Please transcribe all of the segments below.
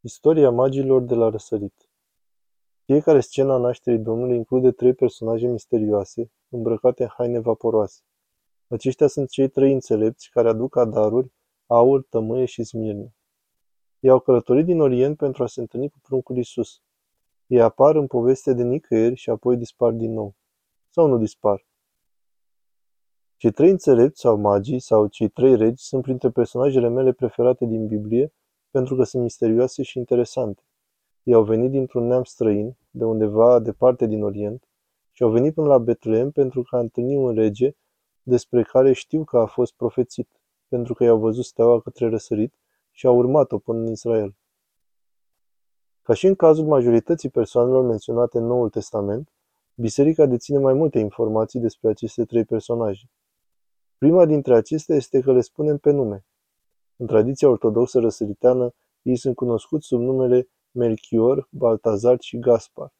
Istoria magilor de la răsărit Fiecare scenă a nașterii Domnului include trei personaje misterioase, îmbrăcate în haine vaporoase. Aceștia sunt cei trei înțelepți care aduc ca daruri aur, tămâie și smirnă. Ei au călătorit din Orient pentru a se întâlni cu pruncul Isus. Ei apar în poveste de nicăieri și apoi dispar din nou. Sau nu dispar. Cei trei înțelepți sau magii sau cei trei regi sunt printre personajele mele preferate din Biblie pentru că sunt misterioase și interesante. Ei au venit dintr-un neam străin, de undeva departe din Orient, și au venit până la Betlehem pentru că a întâlni un rege despre care știu că a fost profețit, pentru că i-au văzut steaua către răsărit și au urmat-o până în Israel. Ca și în cazul majorității persoanelor menționate în Noul Testament, Biserica deține mai multe informații despre aceste trei personaje. Prima dintre acestea este că le spunem pe nume, în tradiția ortodoxă răsăriteană, ei sunt cunoscuți sub numele Melchior, Baltazar și Gaspar.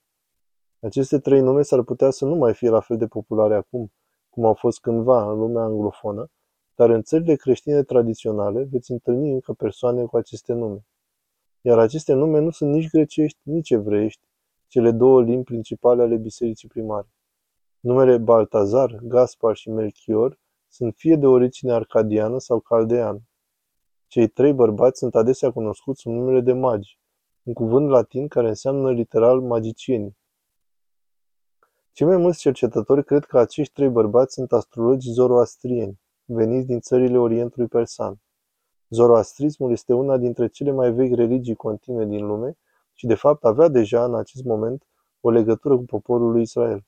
Aceste trei nume s-ar putea să nu mai fie la fel de populare acum, cum au fost cândva în lumea anglofonă, dar în țările creștine tradiționale veți întâlni încă persoane cu aceste nume. Iar aceste nume nu sunt nici grecești, nici evreiești, cele două limbi principale ale bisericii primare. Numele Baltazar, Gaspar și Melchior sunt fie de origine arcadiană sau caldeană. Cei trei bărbați sunt adesea cunoscuți sub numele de magi, un cuvânt latin care înseamnă literal magicieni. Cei mai mulți cercetători cred că acești trei bărbați sunt astrologi zoroastrieni, veniți din țările Orientului Persan. Zoroastrismul este una dintre cele mai vechi religii continue din lume și de fapt avea deja în acest moment o legătură cu poporul lui Israel.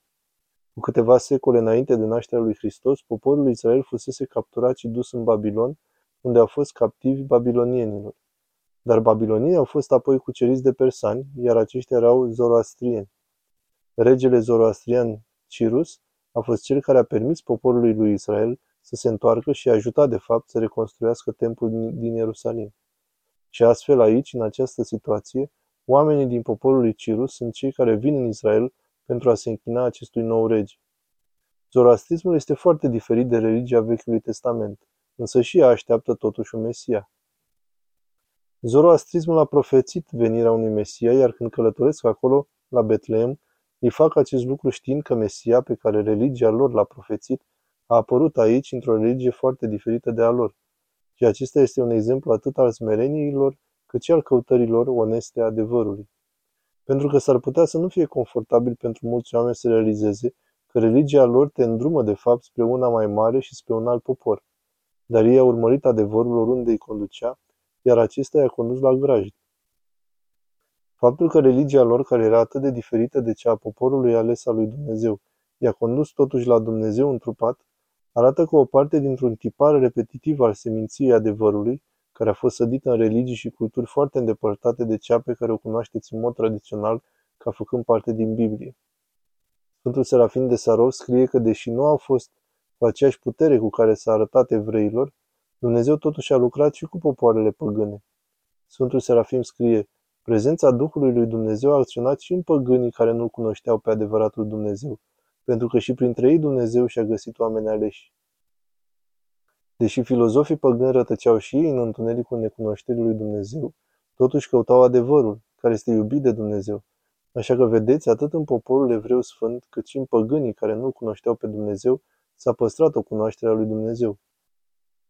Cu câteva secole înainte de nașterea lui Hristos, poporul lui Israel fusese capturat și dus în Babilon unde au fost captivi babilonienilor. Dar babilonii au fost apoi cuceriți de persani, iar aceștia erau zoroastrieni. Regele zoroastrian Cirus a fost cel care a permis poporului lui Israel să se întoarcă și a ajutat de fapt să reconstruiască templul din Ierusalim. Și astfel aici, în această situație, oamenii din poporul lui Cirus sunt cei care vin în Israel pentru a se închina acestui nou rege. Zoroastrismul este foarte diferit de religia Vechiului Testament însă și ea așteaptă totuși un Mesia. Zoroastrismul a profețit venirea unui Mesia, iar când călătoresc acolo, la Betlehem, îi fac acest lucru știind că Mesia, pe care religia lor l-a profețit, a apărut aici într-o religie foarte diferită de a lor. Și acesta este un exemplu atât al smereniilor, cât și al căutărilor oneste a adevărului. Pentru că s-ar putea să nu fie confortabil pentru mulți oameni să realizeze că religia lor te îndrumă de fapt spre una mai mare și spre un alt popor dar ei au urmărit adevărul oriunde îi conducea, iar acesta i-a condus la grajd. Faptul că religia lor, care era atât de diferită de cea a poporului ales al lui Dumnezeu, i-a condus totuși la Dumnezeu întrupat, arată că o parte dintr-un tipar repetitiv al seminției adevărului, care a fost sădit în religii și culturi foarte îndepărtate de cea pe care o cunoașteți în mod tradițional ca făcând parte din Biblie. Sfântul Serafin de Sarov scrie că deși nu au fost cu aceeași putere cu care s-a arătat evreilor, Dumnezeu totuși a lucrat și cu popoarele păgâne. Sfântul Serafim scrie, prezența Duhului lui Dumnezeu a acționat și în păgânii care nu-L cunoșteau pe adevăratul Dumnezeu, pentru că și printre ei Dumnezeu și-a găsit oameni aleși. Deși filozofii păgâni rătăceau și ei în întunericul necunoșterii lui Dumnezeu, totuși căutau adevărul, care este iubit de Dumnezeu. Așa că vedeți, atât în poporul evreu sfânt, cât și în păgânii care nu-L cunoșteau pe Dumnezeu, s-a păstrat o cunoaștere a lui Dumnezeu.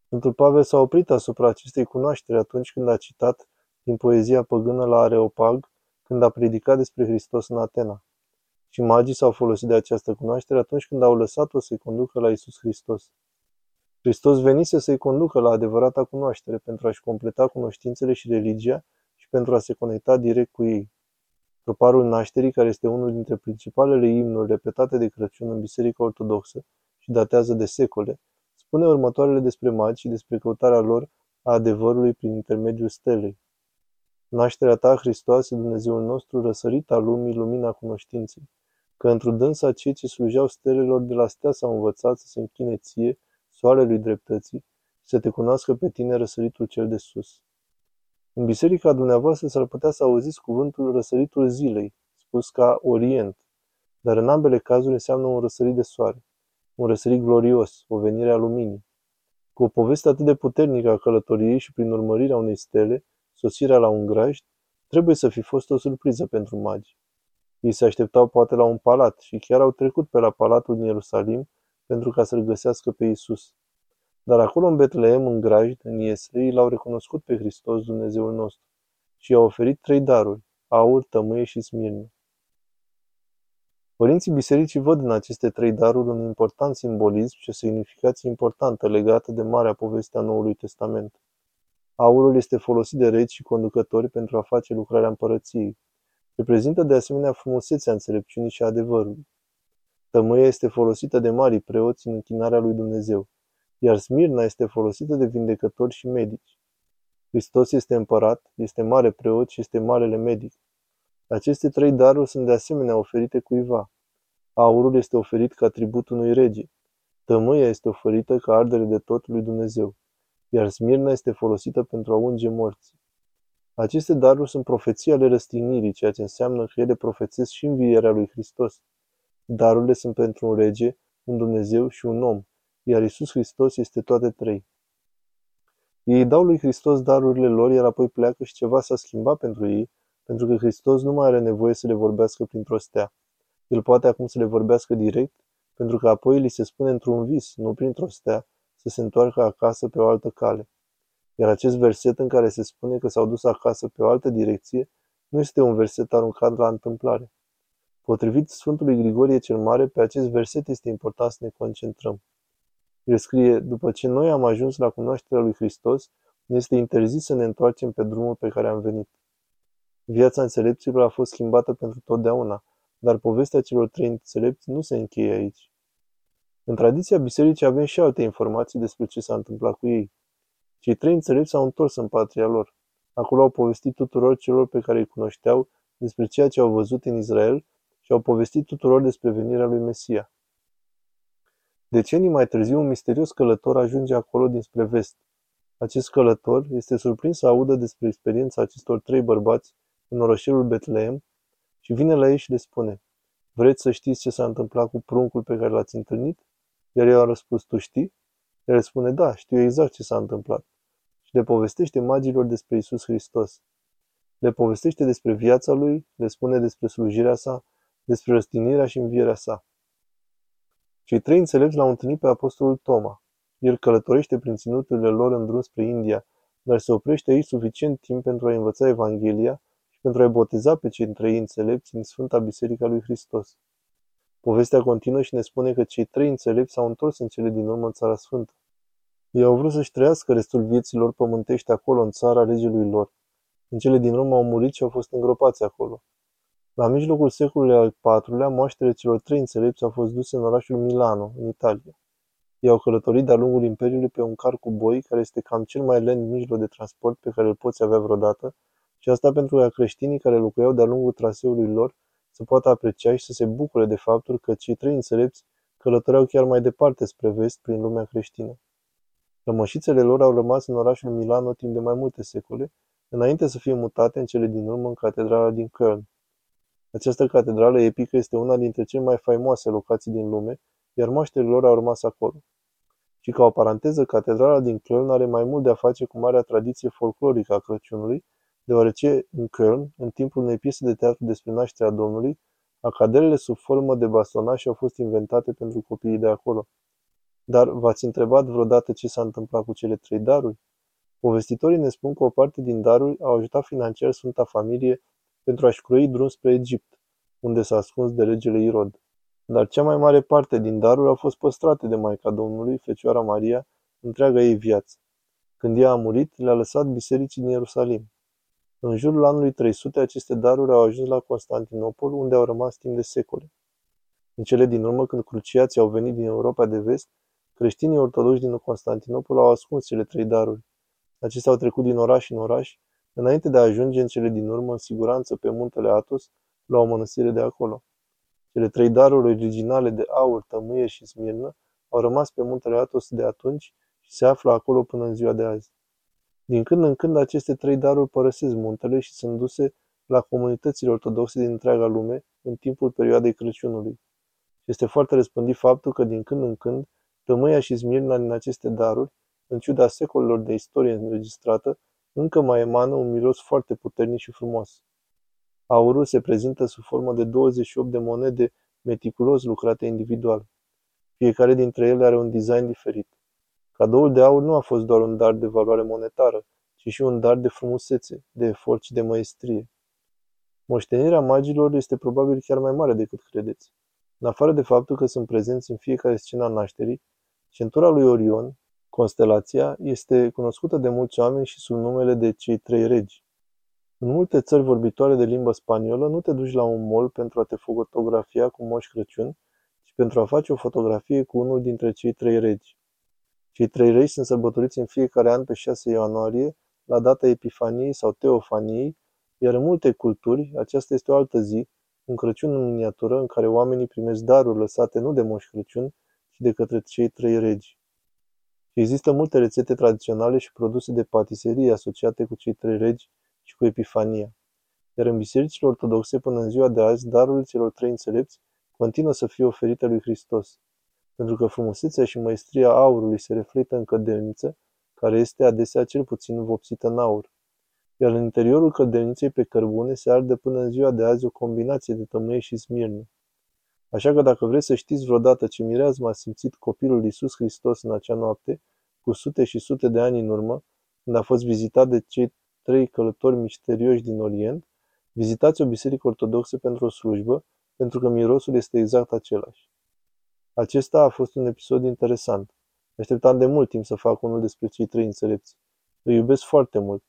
Sfântul Pavel s-a oprit asupra acestei cunoașteri atunci când a citat din poezia păgână la Areopag, când a predicat despre Hristos în Atena. Și magii s-au folosit de această cunoaștere atunci când au lăsat-o să-i conducă la Isus Hristos. Hristos venise să-i conducă la adevărata cunoaștere pentru a-și completa cunoștințele și religia și pentru a se conecta direct cu ei. Troparul nașterii, care este unul dintre principalele imnuri repetate de Crăciun în Biserica Ortodoxă, și datează de secole, spune următoarele despre magi și despre căutarea lor a adevărului prin intermediul stelei. Nașterea ta, Hristoase, Dumnezeul nostru, răsărit al lumii, lumina cunoștinței, că într-o dânsa cei ce slujeau stelelor de la stea s-au învățat să se închine ție, soarelui dreptății, și să te cunoască pe tine răsăritul cel de sus. În biserica dumneavoastră s-ar putea să auziți cuvântul răsăritul zilei, spus ca Orient, dar în ambele cazuri înseamnă un răsărit de soare un răsărit glorios, o venire a luminii. Cu o poveste atât de puternică a călătoriei și prin urmărirea unei stele, sosirea la un grajd, Trebuie să fi fost o surpriză pentru magi. Ei se așteptau poate la un palat și chiar au trecut pe la palatul din Ierusalim pentru ca să-l găsească pe Isus. Dar acolo în Betleem, în grajd, în Ieslei, l-au recunoscut pe Hristos, Dumnezeul nostru, și i-au oferit trei daruri, aur, tămâie și smirnă. Părinții bisericii văd în aceste trei daruri un important simbolism și o semnificație importantă legată de marea poveste a Noului Testament. Aurul este folosit de regi și conducători pentru a face lucrarea împărăției. Reprezintă de asemenea frumusețea înțelepciunii și adevărului. Tămâia este folosită de mari preoți în închinarea lui Dumnezeu, iar Smirna este folosită de vindecători și medici. Hristos este împărat, este mare preot și este marele medic. Aceste trei daruri sunt de asemenea oferite cuiva. Aurul este oferit ca tribut unui rege. Tămâia este oferită ca ardere de tot lui Dumnezeu, iar Smirna este folosită pentru a unge morții. Aceste daruri sunt profeții ale răstignirii, ceea ce înseamnă că ele profețesc și învierea lui Hristos. Darurile sunt pentru un rege, un Dumnezeu și un om, iar Isus Hristos este toate trei. Ei dau lui Hristos darurile lor, iar apoi pleacă și ceva s-a schimbat pentru ei, pentru că Hristos nu mai are nevoie să le vorbească printr-o stea. El poate acum să le vorbească direct, pentru că apoi li se spune într-un vis, nu printr-o stea, să se întoarcă acasă pe o altă cale. Iar acest verset în care se spune că s-au dus acasă pe o altă direcție, nu este un verset aruncat la întâmplare. Potrivit Sfântului Grigorie cel Mare, pe acest verset este important să ne concentrăm. El scrie, după ce noi am ajuns la cunoașterea lui Hristos, ne este interzis să ne întoarcem pe drumul pe care am venit. Viața înțelepților a fost schimbată pentru totdeauna, dar povestea celor trei înțelepți nu se încheie aici. În tradiția bisericii avem și alte informații despre ce s-a întâmplat cu ei. Cei trei înțelepți s-au întors în patria lor. Acolo au povestit tuturor celor pe care îi cunoșteau despre ceea ce au văzut în Israel și au povestit tuturor despre venirea lui Mesia. Decenii mai târziu, un misterios călător ajunge acolo dinspre vest. Acest călător este surprins să audă despre experiența acestor trei bărbați în orășelul Betleem și vine la ei și le spune, Vreți să știți ce s-a întâmplat cu pruncul pe care l-ați întâlnit? Iar eu am răspuns, tu știi? El le spune, da, știu exact ce s-a întâmplat. Și le povestește magilor despre Isus Hristos. Le povestește despre viața lui, le spune despre slujirea sa, despre răstignirea și învierea sa. Cei trei înțelepți l-au întâlnit pe apostolul Toma. El călătorește prin ținuturile lor în drum spre India, dar se oprește aici suficient timp pentru a învăța Evanghelia și pentru a-i boteza pe cei trei înțelepți în Sfânta Biserica lui Hristos. Povestea continuă și ne spune că cei trei înțelepți s-au întors în cele din urmă în Țara Sfântă. Ei au vrut să-și trăiască restul vieții lor pământești acolo, în țara regelui lor. În cele din urmă au murit și au fost îngropați acolo. La mijlocul secolului al IV-lea, moaștele celor trei înțelepți au fost duse în orașul Milano, în Italia. Ei au călătorit de-a lungul Imperiului pe un car cu boi, care este cam cel mai lent mijloc de transport pe care îl poți avea vreodată, și asta pentru ca creștinii care locuiau de-a lungul traseului lor să poată aprecia și să se bucure de faptul că cei trei înțelepți călătoreau chiar mai departe spre vest prin lumea creștină. Rămășițele lor au rămas în orașul Milano timp de mai multe secole, înainte să fie mutate în cele din urmă în catedrala din Köln. Această catedrală epică este una dintre cele mai faimoase locații din lume, iar moaștele lor au rămas acolo. Și ca o paranteză, catedrala din Köln are mai mult de a face cu marea tradiție folclorică a Crăciunului, deoarece în Köln, în timpul unei piese de teatru despre nașterea Domnului, acadelele sub formă de bastonași au fost inventate pentru copiii de acolo. Dar v-ați întrebat vreodată ce s-a întâmplat cu cele trei daruri? Povestitorii ne spun că o parte din daruri au ajutat financiar Sfânta Familie pentru a-și croi drum spre Egipt, unde s-a ascuns de regele Irod. Dar cea mai mare parte din daruri au fost păstrate de Maica Domnului, Fecioara Maria, întreaga ei viață. Când ea a murit, le-a lăsat bisericii din Ierusalim. În jurul anului 300, aceste daruri au ajuns la Constantinopol, unde au rămas timp de secole. În cele din urmă, când cruciații au venit din Europa de vest, creștinii ortodoxi din Constantinopol au ascuns cele trei daruri. Acestea au trecut din oraș în oraș, înainte de a ajunge în cele din urmă în siguranță pe muntele Atos, la o mănăstire de acolo. Cele trei daruri originale de aur, tămâie și smirnă au rămas pe muntele Atos de atunci și se află acolo până în ziua de azi. Din când în când aceste trei daruri părăsesc muntele și sunt duse la comunitățile ortodoxe din întreaga lume în timpul perioadei Crăciunului. Este foarte răspândit faptul că din când în când tămâia și smirna din aceste daruri, în ciuda secolelor de istorie înregistrată, încă mai emană un miros foarte puternic și frumos. Aurul se prezintă sub formă de 28 de monede meticulos lucrate individual. Fiecare dintre ele are un design diferit. Cadoul de aur nu a fost doar un dar de valoare monetară, ci și un dar de frumusețe, de efort și de măestrie. Moștenirea magilor este probabil chiar mai mare decât credeți. În afară de faptul că sunt prezenți în fiecare scenă a nașterii, centura lui Orion, constelația, este cunoscută de mulți oameni și sub numele de cei trei regi. În multe țări vorbitoare de limbă spaniolă nu te duci la un mall pentru a te fotografia cu Moș Crăciun, ci pentru a face o fotografie cu unul dintre cei trei regi. Cei trei regi sunt sărbătoriți în fiecare an pe 6 ianuarie, la data Epifaniei sau Teofaniei, iar în multe culturi, aceasta este o altă zi, un Crăciun în miniatură în care oamenii primesc daruri lăsate nu de Moș Crăciun, ci de către cei trei regi. Și există multe rețete tradiționale și produse de patiserie asociate cu cei trei regi și cu Epifania. Iar în bisericile ortodoxe până în ziua de azi, darurile celor trei înțelepți continuă să fie oferite lui Hristos. Pentru că frumusețea și măestria aurului se reflectă în cădelniță, care este adesea cel puțin vopsită în aur. Iar în interiorul cădelniței pe cărbune se arde până în ziua de azi o combinație de tămâie și smirnă. Așa că dacă vreți să știți vreodată ce mireazmă a simțit copilul Iisus Hristos în acea noapte, cu sute și sute de ani în urmă, când a fost vizitat de cei trei călători misterioși din Orient, vizitați o biserică ortodoxă pentru o slujbă, pentru că mirosul este exact același. Acesta a fost un episod interesant. Așteptam de mult timp să fac unul despre cei trei înțelepți. Îi iubesc foarte mult.